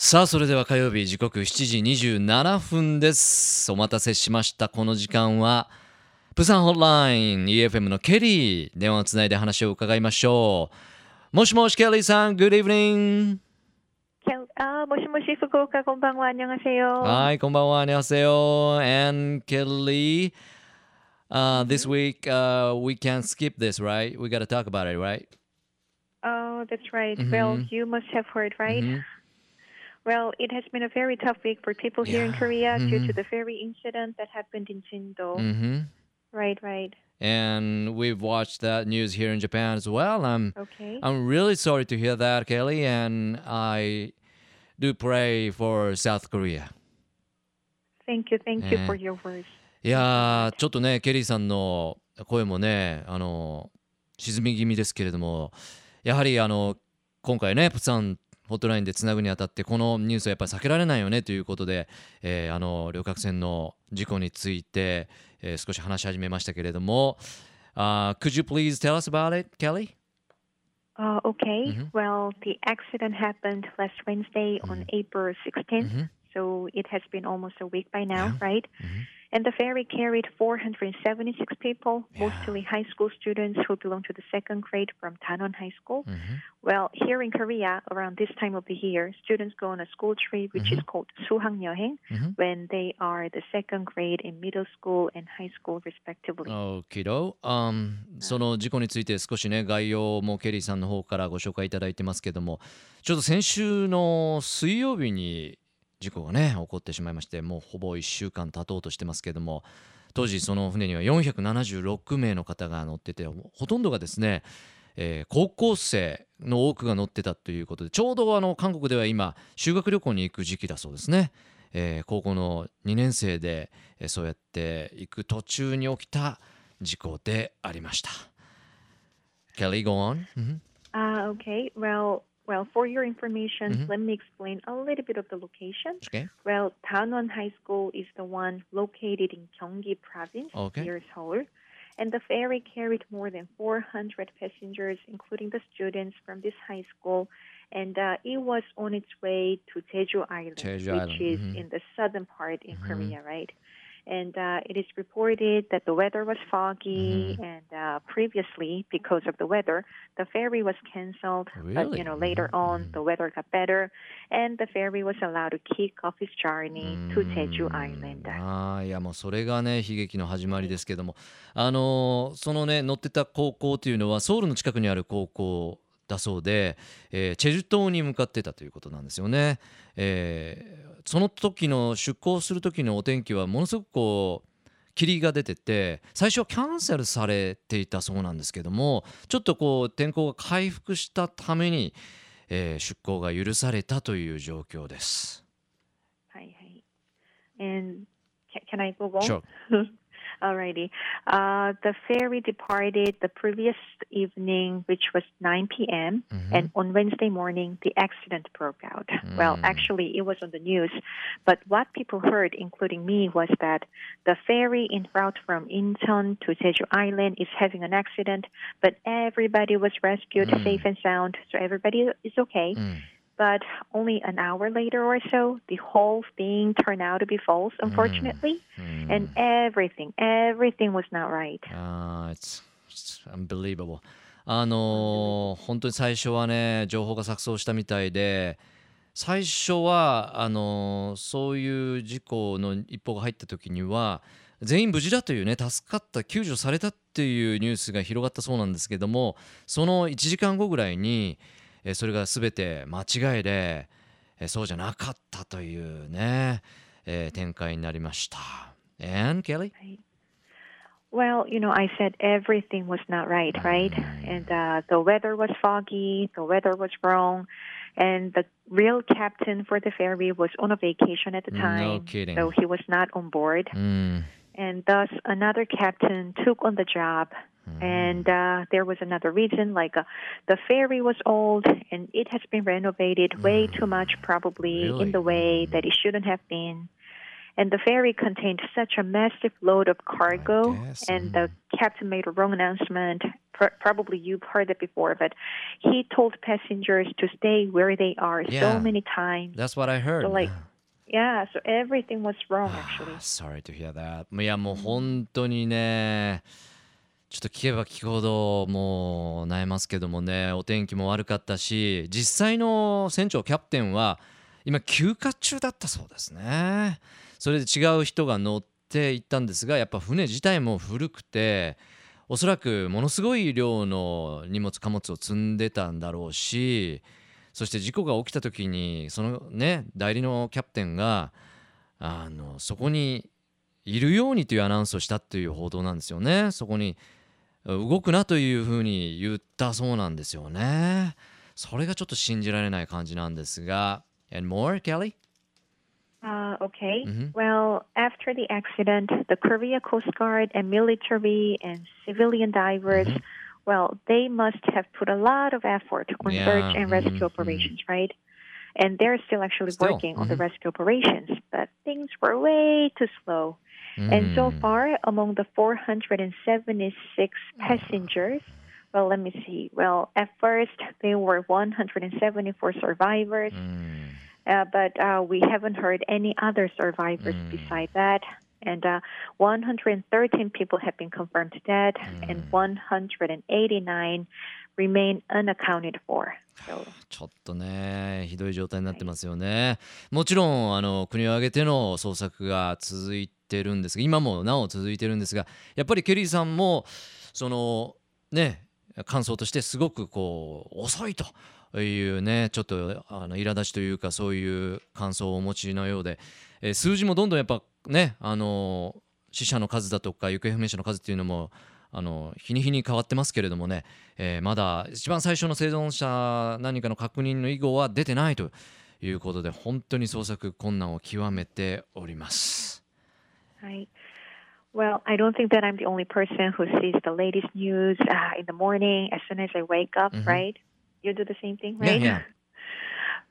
さあそれでは火曜日時刻7時27分ですお待たせしましたこの時間はプサンホットライン EFM のケリー電話をつないで話を伺いましょうもしもしケリーさん Good evening 아, 모시모시 후쿠오카 곤방와 안녕하세요. Hi こんばんは안녕하세요 and Kelly uh, this week uh, we can't skip this right we gotta talk about it right Oh, that's right. Well, Mhm. you must have heard, right? Mhm. Well, it has been a very tough week for people here in Yeah. Korea due Mhm. to the ferry incident that happened in Jindo. hmm Right, right. and we've watched that news here in Japan as well I'm Okay. I'm really sorry to hear that, Kelly, and I do pray for South Korea. Thank you, thank you Eh. for your words. いやー、ちょっとね、ケリーさんの声もね、あの、沈み気味ですけれども、やはりあの、今回ね、プサン ホットラインでつなぐにあたって、このニュースはやっぱり避けられないよねということで、えーあの、旅客船の事故について、えー少し話し始めましたけれども、uh, could you please tell us about it, Kelly? Uh, okay. Mhm. Well, the accident happened last Wednesday on April 16th. Mhm. So it has been almost a week by now, Yeah. right? Mhm. And the ferry carried 476 people, Yeah. mostly high school students who belong to the second grade from Tanon High School. Mhm. Well, here in Korea, around this time of the year, students go on a school trip which is called 수학여행 Mhm. when they are the second grade in middle school and high school respectively. OK ど、um, その事故について少しね概要もケリーさんの方からご紹介いただいてますけどもちょっと先週の水曜日に 事故がね起こってしまいましてもうほぼ1週間経とうとしてますけども当時その船には476名の方が乗っててほとんどがですね、えー高校生の多くが乗ってたということでちょうどあの韓国では今修学旅行に行く時期だそうですね。えー高校の2年生で、えーそうやって行く途中に起きた事故でありました。Kelly, go on. Mhm. Uh, okay. Well, well, for your information, Mhm. let me explain a little bit of the location. Okay. Well, Danwon High School is the one located in Gyeonggi Province Okay. near Seoul. And the ferry carried more than 400 passengers, including the students from this high school. And uh, it was on its way to Jeju Island, Jeju which Island, is mhm. in the southern part in Mhm. Korea, right? And uh, it is reported that the weather was foggy, Mhm. and uh, previously, because of the weather, the ferry was canceled. But Really? you know, later Mhm, on, mhm. the weather got better, and the ferry was allowed to kick off its journey to Jeju Island. あーいやもうそれがね悲劇の始まりですけどもあのーそのね乗ってた高校というのはソウルの近くにある高校だそうで、えーチェジュ島に向かってたということなんですよね、えーその時の出港する時のお天気はものすごくこう霧が出てて最初はキャンセルされていたそうなんですけどもちょっとこう天候が回復したために、えー出港が許されたという状況です。Hi, hi. And can, can I go on? Sure. Alrighty. Uh, the ferry departed the previous evening, which was 9 p.m. Mhm. And on Wednesday morning, the accident broke out. Well, Mm. actually, it was on the news. But what people heard, including me, was that the ferry en route from Incheon to Jeju Island is having an accident, but everybody was rescued Mm. safe and sound, so everybody is okay. うん But only an hour later or so, the whole thing turned out to be false, unfortunately. うん And everything, everything was not right. あー it's, it's unbelievable あのー本当に最初はね情報が錯綜したみたいで最初はあのーそういう事故の一報が入った時には全員無事だというね助かった救助されたっていうニュースが広がったそうなんですけどもその1時間後ぐらいにえそれが全て間違いで、えそうじゃなかったというね、え展開になりました。And Kelly? Well, you know, I said everything was not right, right? Mm. And uh, the weather was foggy, the weather was wrong, and the real captain for the ferry was on a vacation at the time. No kidding. So he was not on board. Mm. And thus, another captain took on the job And uh, there was another reason, like uh, the ferry was old and it has been renovated way too much, probably Really? in the way that it shouldn't have been. And the ferry contained such a massive load of cargo, guess, and the captain made a wrong announcement pr- probably you've heard it before, but he told passengers to stay where they are Yeah. so many times. That's what I heard. So, like, Yeah, so everything was wrong actually. Sorry to hear that. いやもう本当にね、 ちょっと聞けば聞くほどもう悩ますけどもね、お天気も悪かったし、実際の船長キャプテンは今休暇中だったそうですね。それで違う人が乗って行ったんですが、やっぱ船自体も古くて、おそらくものすごい量の荷物貨物を積んでたんだろうしそして事故が起きた時にそのね代理のキャプテンがあのそこにいるようにというアナウンスをしたっていう報道なんですよねそこに動くなというふうに言ったそうなんですよねそれがちょっと信じられない感じなんですが And more, Kelly? Uh, okay. Mhm. Well, after the accident, the Korea Coast Guard and military and civilian divers, Mhm. well, they must have put a lot of effort on Yeah, search and rescue mhm, operations, right? And they're still actually Still, working on the mhm. rescue operations, but things were way too slow. And so Mm. far, among the 476 passengers, well, let me see. Well, at first, there were 174 survivors. うん、Uh, but uh, we haven't heard any other survivors Mm. beside that. And uh, 113 people have been confirmed dead, and 189 remain unaccounted for. ちょっとねひどい状態になってますよね。もちろんあの国を挙げての捜索が続いてるんですが今もなお続いてるんですがやっぱりケリーさんもそのね感想としてすごくこう遅いというねちょっとあの苛立ちというかそういう感想をお持ちのようで、えー数字もどんどんやっぱねあの死者の数だとか行方不明者の数っていうのもあの日に日に変わってますけれどもね、えーまだ一番最初の生存者何かの確認の以後は出てないということで本当に捜索困難を極めております。right. Well, I don't think that I'm the only person who sees the latest news uh, in the morning as soon as I wake up, Mhm. right? You do the same thing, Yeah, right? yeah.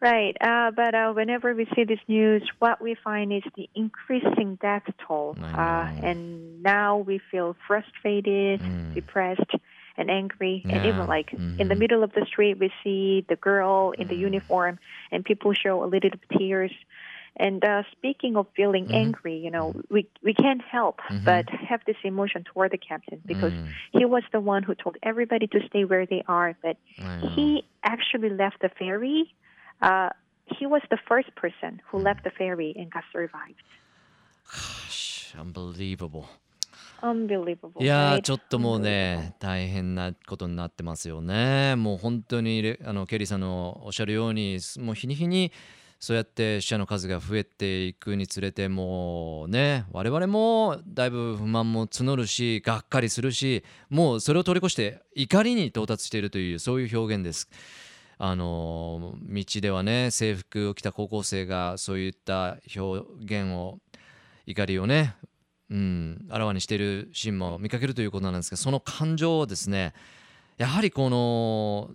Right, uh, but uh, whenever we see this news, what we find is the increasing death toll, uh, and now we feel frustrated, mm. depressed, and angry, yeah. and even like mm-hmm. in the middle of the street, we see the girl in mm. the uniform, and people show a little bit of tears. And uh, speaking of feeling mm-hmm. angry, you know, we we can't help mm-hmm. but have this emotion toward the captain because mm. he was the one who told everybody to stay where they are, but he actually left the ferry Uh, he was the first person who left the ferry and got survived. Gosh, Unbelievable. Unbelievable. いやー?ちょっともうね大変なことになってますよね。もう本当にレあのケリーさんのおっしゃるようにもう日に日にそうやって死者の数が増えていくにつれてもうね我々もだいぶ不満も募るしがっかりするしもうそれを通り越して怒りに到達しているというそういう表現です。あの道ではね制服を着た高校生がそういった表現を怒りをねうん、あらわにしているシーンも見かけるということなんですがその感情をですねやはりこの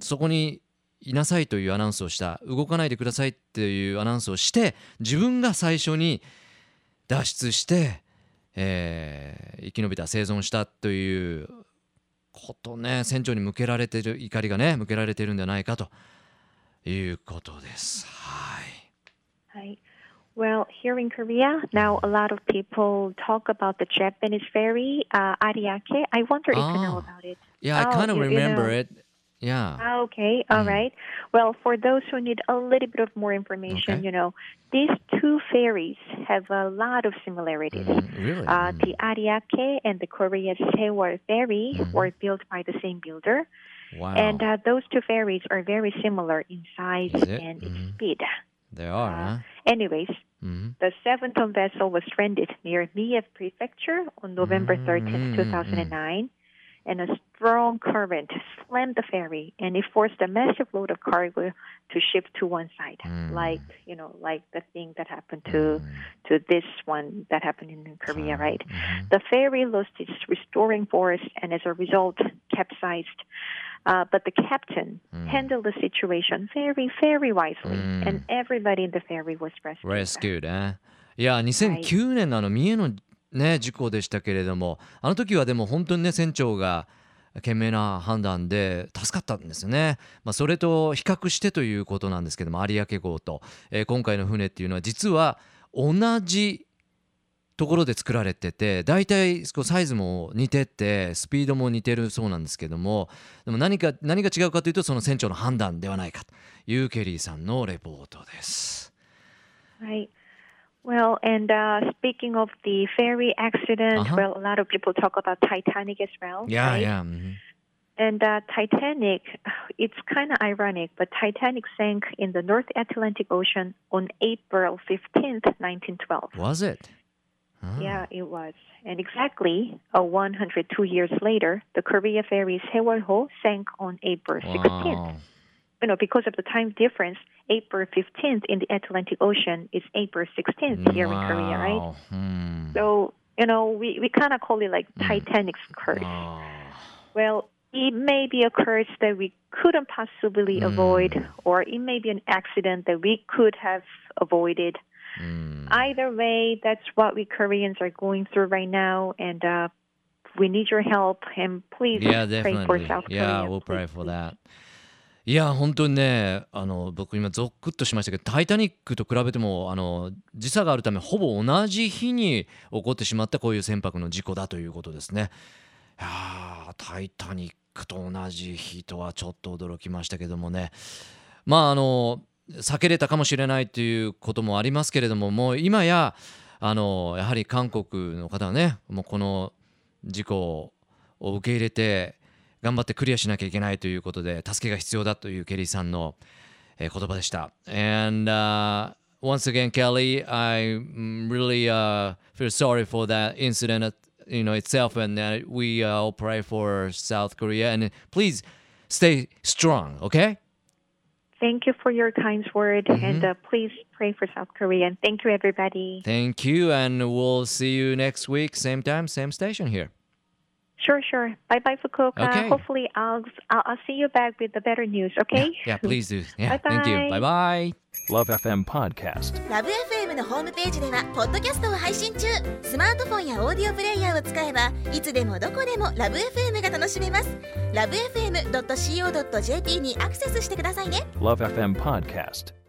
そこにいなさいというアナウンスをした動かないでくださいっていうアナウンスをして自分が最初に脱出して、えー生き延びた生存したということね船長に向けられている怒りがね向けられているんじゃないかということです。はい Right. Well, here in Korea, now a lot of people talk about the Japanese ferry, uh, Ariake. I wonder if you know Ah. about it. Yeah, I Oh, kind of remember it. Yeah. Ah, Okay, all Mm. right. Well, for those who need a little bit of more information, Okay. you know, these two ferries have a lot of similarities. Mm, really? Uh, Mm. the Ariake and the Korea Sewol ferry Mhm. were built by the same builder, wow. and uh, those two ferries are very similar in size and Mhm. in speed. they are, uh, huh? Anyways, Mhm. the seven-ton vessel was stranded near Mie Prefecture on November 13, Mm, 2009, and a strong current slammed the ferry, and it forced a massive load of cargo to shift to one side, Mm. like you know, like the thing that happened to Mm. to this one that happened in Korea, Wow. right? Mhm. The ferry lost its restoring force, and as a result, capsized. Uh, but the captain Mm. handled the situation very, very wisely, Mm. and everybody in the ferry was rescued. Rescued ね。いや、2009年のあの三重のね、事故でしたけれども、あの時はでも本当にね、船長が 賢明な判断で助かったんですよね、まあ、それと比較してということなんですけども有明号と、えー今回の船っていうのは実は同じところで作られてて大体こうサイズも似ててスピードも似てるそうなんですけどもでも何か何が違うかというとその船長の判断ではないかというケリーさんのレポートです。Right. Well, and uh, speaking of the ferry accident, uh-huh. well, a lot of people talk about Titanic as well. Yeah, right? yeah. Mm-hmm. And uh, Titanic, it's kind of ironic, but Titanic sank in the North Atlantic Ocean on April 15th, 1912. Was it? Oh. Yeah, it was. And exactly uh, 102 years later, the Korea ferry Sewol-ho sank on April wow. 16th. You know, because of the time difference, April 15th in the Atlantic Ocean is April 16th here wow. in Korea, right? Hmm. So, you know, we, we kind of call it like hmm. Titanic's curse. Oh. Well, it may be a curse that we couldn't possibly hmm. avoid, or it may be an accident that we could have avoided. Hmm. Either way, that's what we Koreans are going through right now, and uh, we need your help. And please yeah, pray definitely. for South yeah, Korea. Yeah, we'll please. pray for that. いや本当にねあの僕今ゾックッとしましたけど「タイタニック」と比べてもあの時差があるためほぼ同じ日に起こってしまったこういう船舶の事故だということですね。いやタイタニックと同じ日とはちょっと驚きましたけどもねまああの避けれたかもしれないということもありますけれどももう今やあのやはり韓国の方はねもうこの事故を受け入れて頑張ってクリアしなきゃいけないということで助けが必要だというケリーさんの、えー言葉でした。And、uh, once again, Kelly, I mm, really uh, feel sorry for that incident, you know, itself, and uh, we uh, all pray for South Korea. And please stay strong, okay? Thank you for your kind word, and uh, please pray for South Korea. And thank you, everybody. Thank you, and we'll see you next week, same time, same station here. Sure, sure. Bye, bye, Fukuoka. Okay. Hopefully, I'll, I'll I'll see you back with the better news. Okay? Yeah, please do. Yeah, thank you. Bye bye. Love FM Podcast. ラブ f m のホームページではポッドキャストを配信中スマートフォンやオーディオプレイヤーを使えばいつでもどこでもラブ f m が楽しめますラブ FM.co.jp にアクセスしてくださいね Love FM Podcast.